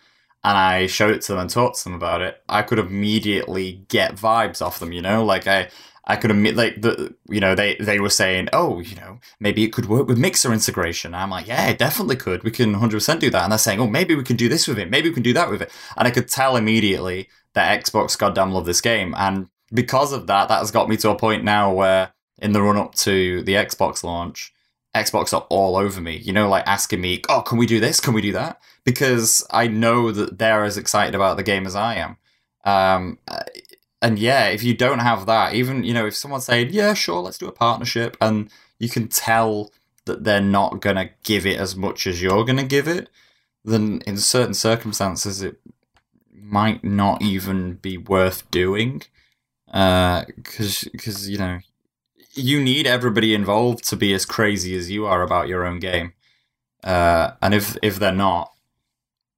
and I showed it to them and talked to them about it, I could immediately get vibes off them. You know, like I I could admit, like the you know they they were saying, oh, you know, maybe it could work with Mixer integration. I'm like, yeah, it definitely could. We can 100 percent do that. And they're saying, oh, maybe we can do this with it. Maybe we can do that with it. And I could tell immediately that Xbox goddamn love this game. And because of that, that has got me to a point now where in the run up to the Xbox launch, Xbox are all over me. You know, like asking me, oh, can we do this? Can we do that? Because I know that they're as excited about the game as I am. Um, and yeah, if you don't have that, even you know, if someone's saying, "Yeah, sure, let's do a partnership," and you can tell that they're not gonna give it as much as you're gonna give it, then in certain circumstances, it might not even be worth doing, because uh, because you know, you need everybody involved to be as crazy as you are about your own game, uh, and if if they're not,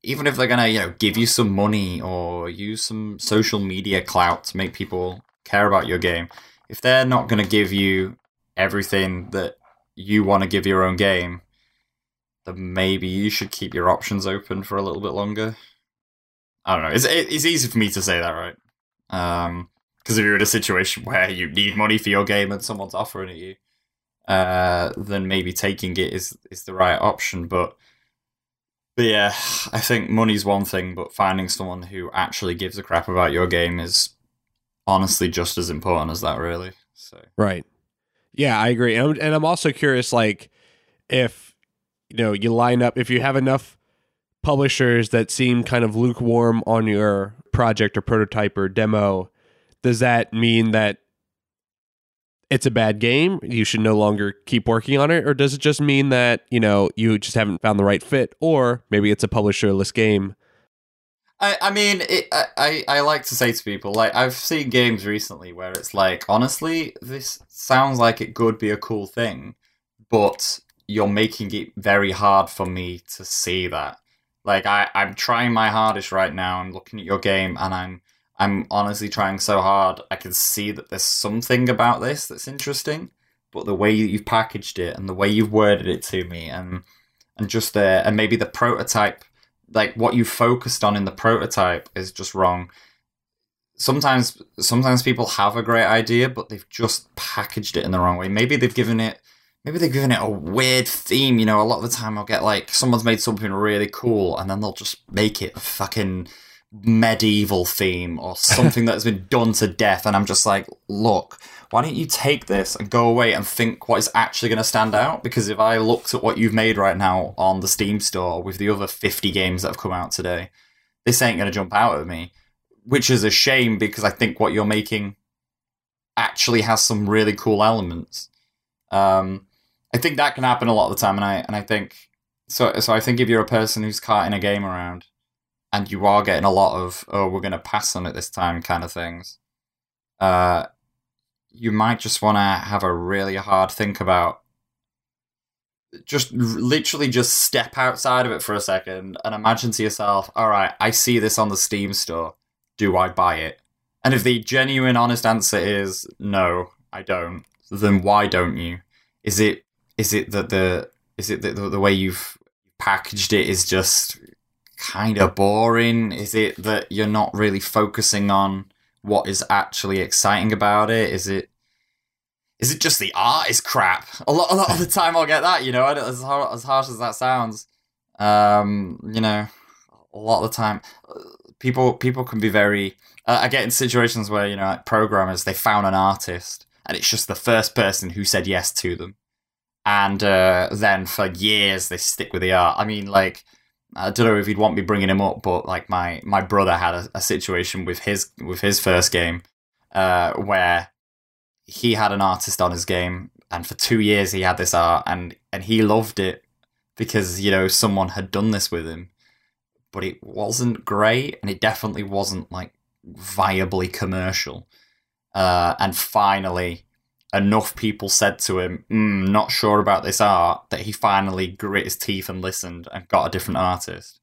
even if they're gonna you know give you some money or use some social media clout to make people care about your game if they're not gonna give you everything that you want to give your own game then maybe you should keep your options open for a little bit longer. I don't know. It's, it's easy for me to say that right? Um because if you're in a situation where you need money for your game and someone's offering it you uh then maybe taking it is is the right option but but yeah, I think money's one thing, but finding someone who actually gives a crap about your game is honestly just as important as that, really. So right, yeah, I agree, and I'm, and I'm also curious, like if you know you line up if you have enough publishers that seem kind of lukewarm on your project or prototype or demo, does that mean that it's a bad game, you should no longer keep working on it, or does it just mean that you know you just haven't found the right fit, or maybe it's a publisherless game? I, I mean, it, I, I like to say to people, like, I've seen games recently where it's like, honestly, this sounds like it could be a cool thing, but you're making it very hard for me to see that. Like, I, I'm trying my hardest right now. I'm looking at your game and I'm I'm honestly trying so hard. I can see that there's something about this that's interesting, but the way you've packaged it and the way you've worded it to me, and and just the and maybe the prototype, like what you focused on in the prototype, is just wrong. Sometimes, sometimes people have a great idea, but they've just packaged it in the wrong way. Maybe they've given it, maybe they've given it a weird theme. You know, a lot of the time I'll get like someone's made something really cool, and then they'll just make it fucking medieval theme or something that's been done to death, and I'm just like, look. Why don't you take this and go away and think what is actually going to stand out? Because if I looked at what you've made right now on the Steam store with the other 50 games that have come out today, this ain't going to jump out at me. Which is a shame because I think what you're making actually has some really cool elements. Um, I think that can happen a lot of the time, and I and I think so. So I think if you're a person who's carting a game around, and you are getting a lot of "oh, we're going to pass on it this time" kind of things, uh, you might just want to have a really hard think about. Just literally, just step outside of it for a second and imagine to yourself, "All right, I see this on the Steam store. Do I buy it?" And if the genuine, honest answer is no, I don't, then why don't you? Is it is it that the is it that the, the way you've packaged it is just kind of boring? Is it that you're not really focusing on what is actually exciting about it? Is it is it just the art is crap? A lot, a lot of the time I'll get that, you know, as as harsh as that sounds. Um, you know, a lot of the time, people people can be very. Uh, I get in situations where you know, like programmers, they found an artist, and it's just the first person who said yes to them and uh, then for years they stick with the art. I mean, like I don't know if you'd want me bringing him up, but like my my brother had a, a situation with his with his first game uh, where he had an artist on his game, and for two years he had this art, and and he loved it because you know someone had done this with him, but it wasn't great, and it definitely wasn't like viably commercial. Uh, and finally, enough people said to him, mm, "Not sure about this art," that he finally grit his teeth and listened and got a different artist.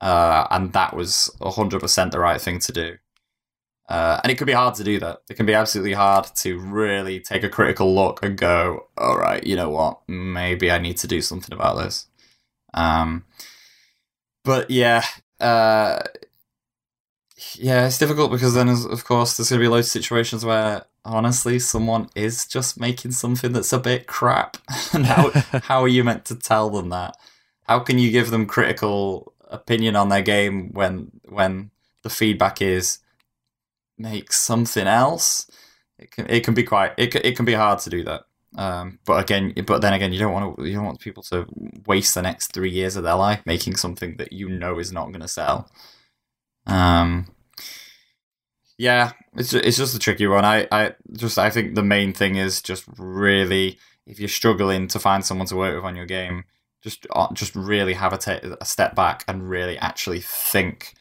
Uh, and that was hundred percent the right thing to do. Uh, and it can be hard to do that. It can be absolutely hard to really take a critical look and go, "All right, you know what? Maybe I need to do something about this." Um, but yeah, uh, yeah, it's difficult because then, of course, there's going to be loads of situations where honestly, someone is just making something that's a bit crap. and how, how are you meant to tell them that? How can you give them critical opinion on their game when when the feedback is make something else? It can it can be quite it can, it can be hard to do that. Um, but again, but then again, you don't want to you don't want people to waste the next three years of their life making something that you know is not going to sell. Um, yeah, it's just, it's just a tricky one. I, I just I think the main thing is just really if you're struggling to find someone to work with on your game, just uh, just really have a, a step back and really actually think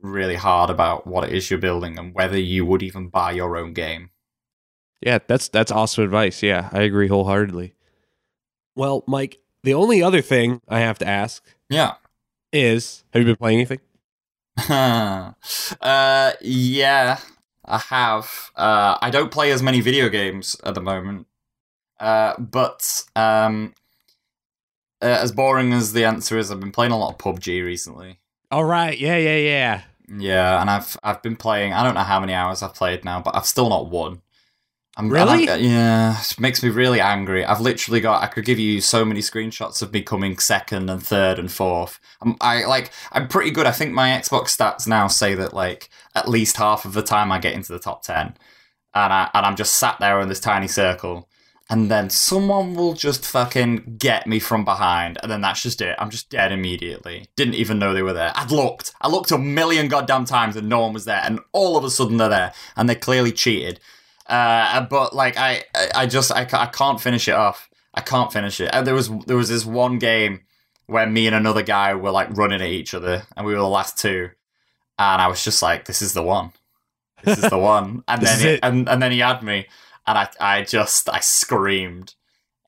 really hard about what it is you're building and whether you would even buy your own game. Yeah, that's that's awesome advice. Yeah, I agree wholeheartedly. Well, Mike, the only other thing I have to ask, yeah, is have you been playing anything? uh, yeah, I have. Uh, I don't play as many video games at the moment. Uh, but um, uh, as boring as the answer is, I've been playing a lot of PUBG recently. All right, yeah, yeah, yeah, yeah. And I've I've been playing. I don't know how many hours I've played now, but I've still not won. I'm, really? I'm, yeah, it makes me really angry. I've literally got. I could give you so many screenshots of me coming second and third and fourth. I'm, I like. I'm pretty good. I think my Xbox stats now say that like at least half of the time I get into the top ten, and I and I'm just sat there in this tiny circle, and then someone will just fucking get me from behind, and then that's just it. I'm just dead immediately. Didn't even know they were there. I'd looked. I looked a million goddamn times, and no one was there, and all of a sudden they're there, and they clearly cheated uh, but like I, I just I, I can't finish it off. I can't finish it. And there was there was this one game where me and another guy were like running at each other, and we were the last two, and I was just like, "This is the one. This is the one." And then it, and and then he had me, and I I just I screamed.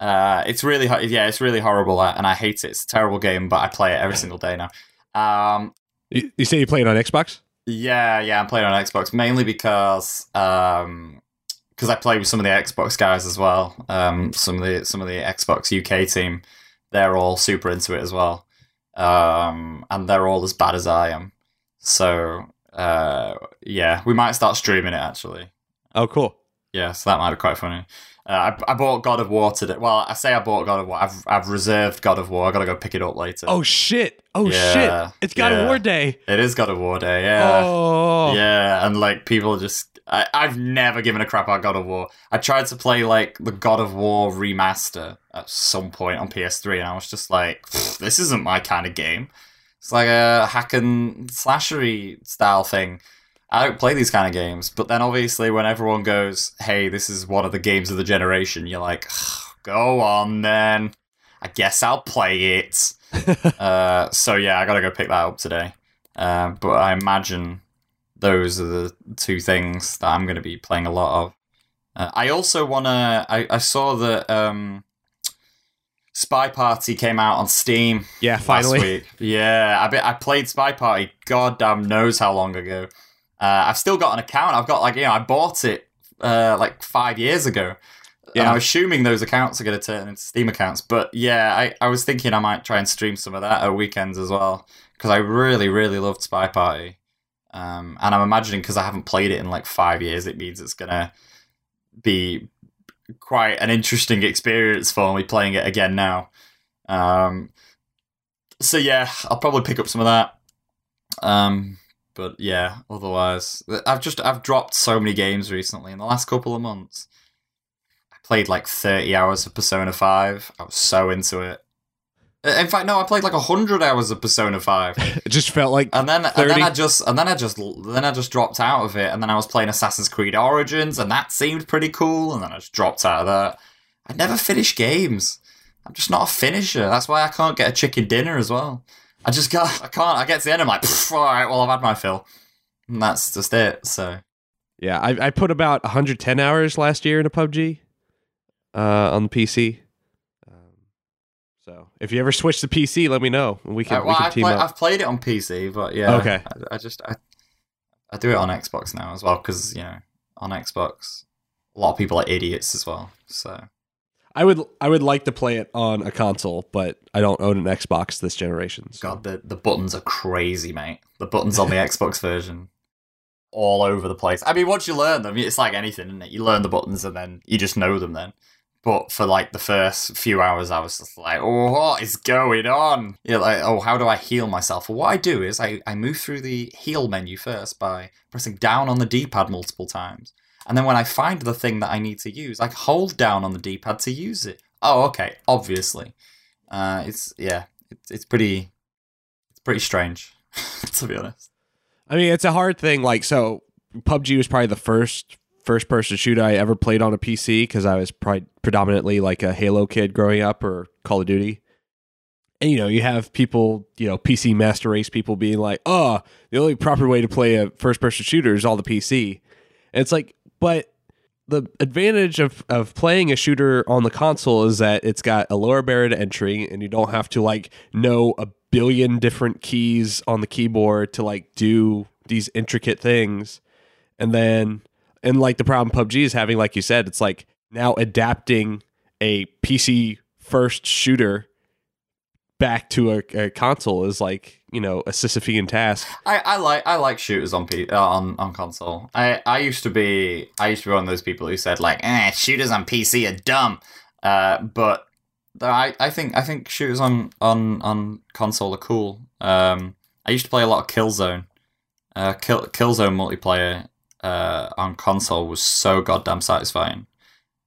Uh, it's really yeah, it's really horrible, uh, and I hate it. It's a terrible game, but I play it every single day now. Um, you, you say you play it on Xbox? Yeah, yeah, I'm playing on Xbox mainly because um, because I play with some of the Xbox guys as well. Um, some of the some of the Xbox UK team, they're all super into it as well, um, and they're all as bad as I am. So uh, yeah, we might start streaming it actually. Oh, cool. Yeah, so that might be quite funny. Uh, I, I bought God of War today. Well, I say I bought God of War. I've I've reserved God of War. I gotta go pick it up later. Oh shit! Oh Yeah, shit! It's God yeah. of War Day. it is God of War Day. Yeah. Oh, Yeah, and like people just, I, I've never given a crap about God of War. I tried to play like the God of War remaster at some point on PS3, and I was just like, this isn't my kind of game. It's like a hack and slashery style thing. I don't play these kind of games. But then obviously, when everyone goes, hey, this is one of the games of the generation, you're like, go on then. I guess I'll play it. uh, so yeah, I gotta go pick that up today. Uh, but I imagine those are the two things that I'm going to be playing a lot of. Uh, I also want to. I, I saw that um, SpyParty came out on Steam yeah! last Finally, week. Yeah, I bet I played SpyParty. Goddamn knows how long ago. Uh, I've still got an account. I've got like you know I bought it uh, like five years ago. And Yeah. I'm assuming those accounts are going to turn into Steam accounts. But yeah, I, I was thinking I might try and stream some of that at weekends as well. Because I really, really loved SpyParty. Um, and I'm imagining because I haven't played it in like five years, it means it's going to be quite an interesting experience for me playing it again now. Um, so yeah, I'll probably pick up some of that. Um, but yeah, otherwise, I've just I've dropped so many games recently in the last couple of months. I played like thirty hours of Persona Five. I was so into it. In fact, no, I played like hundred hours of Persona Five, it just felt like and then and then I just and then I just then I just dropped out of it, and then I was playing Assassin's Creed Origins, and that seemed pretty cool, and then I just dropped out of that. I never finish games. I'm just not a finisher. That's why I can't get a chicken dinner as well. I just got I can't. I get to the end, I'm like, all right, well I've had my fill, and that's just it. So yeah. I, I put about 110 hours last year into PUBG uh, on the PC. Um, so if you ever switch to PC, let me know we can Uh, we can I've, team play- up. I've played it on PC, but yeah, Okay. I, I just I, I do it on Xbox now as well because you know on Xbox a lot of people are idiots as well. So I would I would like to play it on a console, but I don't own an Xbox this generation. so- God, the the buttons are crazy, mate. The buttons on the Xbox version, all over the place. I mean, once you learn them, it's like anything, isn't it? You learn the buttons and then you just know them. Then, but for like the first few hours, I was just like, "Oh, what is going on?" Yeah, like, "Oh, how do I heal myself?" Well, what I do is I I move through the heal menu first by pressing down on the D-pad multiple times, and then when I find the thing that I need to use, I hold down on the D-pad to use it. Oh, okay, obviously. Uh, it's yeah, it's it's pretty it's pretty strange, to be honest. I mean, it's a hard thing. Like, so PUBG was probably the first first person shooter I ever played on a PC because I was probably predominantly like a Halo kid growing up or Call of Duty. And you know, you have people, you know, PC master race people being like, "Oh, the only proper way to play a first person shooter is all the PC." And it's like, but the advantage of of playing a shooter on the console is that it's got a lower barrier to entry and you don't have to like know a billion different keys on the keyboard to like do these intricate things. And then and like the problem PUBG is having like you said, it's like now adapting a PC first shooter back to a, a console is like, you know, a Sisyphean task. I, I like I like shooters on P, uh, on on console. I, I used to be I used to be one of those people who said like, eh, shooters on PC are dumb. Uh, but I, I think I think shooters on, on, on console are cool. Um, I used to play a lot of Killzone. Uh, Kill, Killzone multiplayer uh, on console was so goddamn satisfying.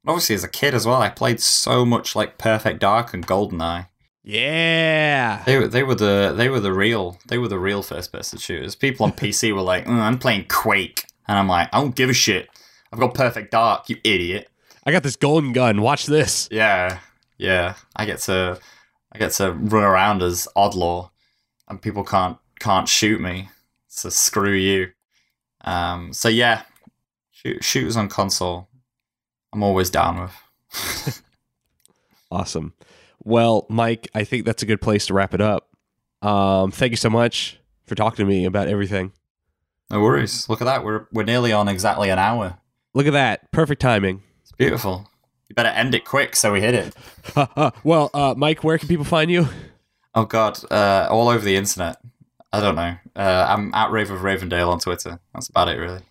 Obviously, as a kid as well, I played so much like Perfect Dark and GoldenEye. Yeah. They were they were the they were the real they were the real first person shooters. People on PC were like, "Mm, I'm playing Quake, and I'm like, I don't give a shit. I've got Perfect Dark, you idiot. I got this golden gun. Watch this. Yeah, yeah. I get to I get to run around as Oddjob, and people can't can't shoot me. So screw you. Um. So yeah, shoot, shooters on console. I'm always down with. Awesome. Well, Mike, I think that's a good place to wrap it up. Um, thank you so much for talking to me about everything. No worries. Look at that. We're we're nearly on exactly an hour. Look at that. Perfect timing. It's beautiful. You better end it quick so we hit it. well, uh, Mike, where can people find you? Oh God, uh, all over the internet. I don't know. Uh, I'm at Rave of Ravendale on Twitter. That's about it, really.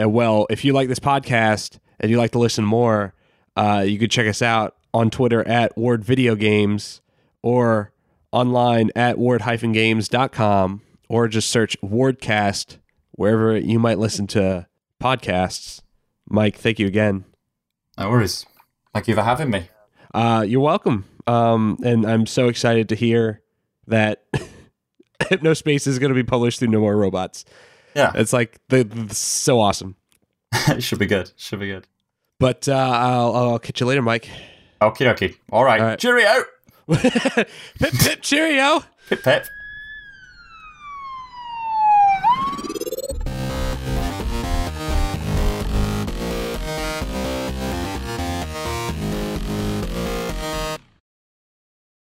Uh, well, if you like this podcast and you like to listen more, uh, you could check us out on Twitter at Ward Video Games or online at ward-games.com or just search Wardcast wherever you might listen to podcasts. Mike, thank you again. No worries. Thank you for having me. Uh, you're welcome. Um, and I'm so excited to hear that Hypnospace is going to be published through No More Robots. Yeah, It's like the, the so awesome. it should be good. Should be good. But uh, I'll, I'll catch you later, Mike. Okie dokie. All right. All right. Cheerio. pip pip cheerio. Pip pip.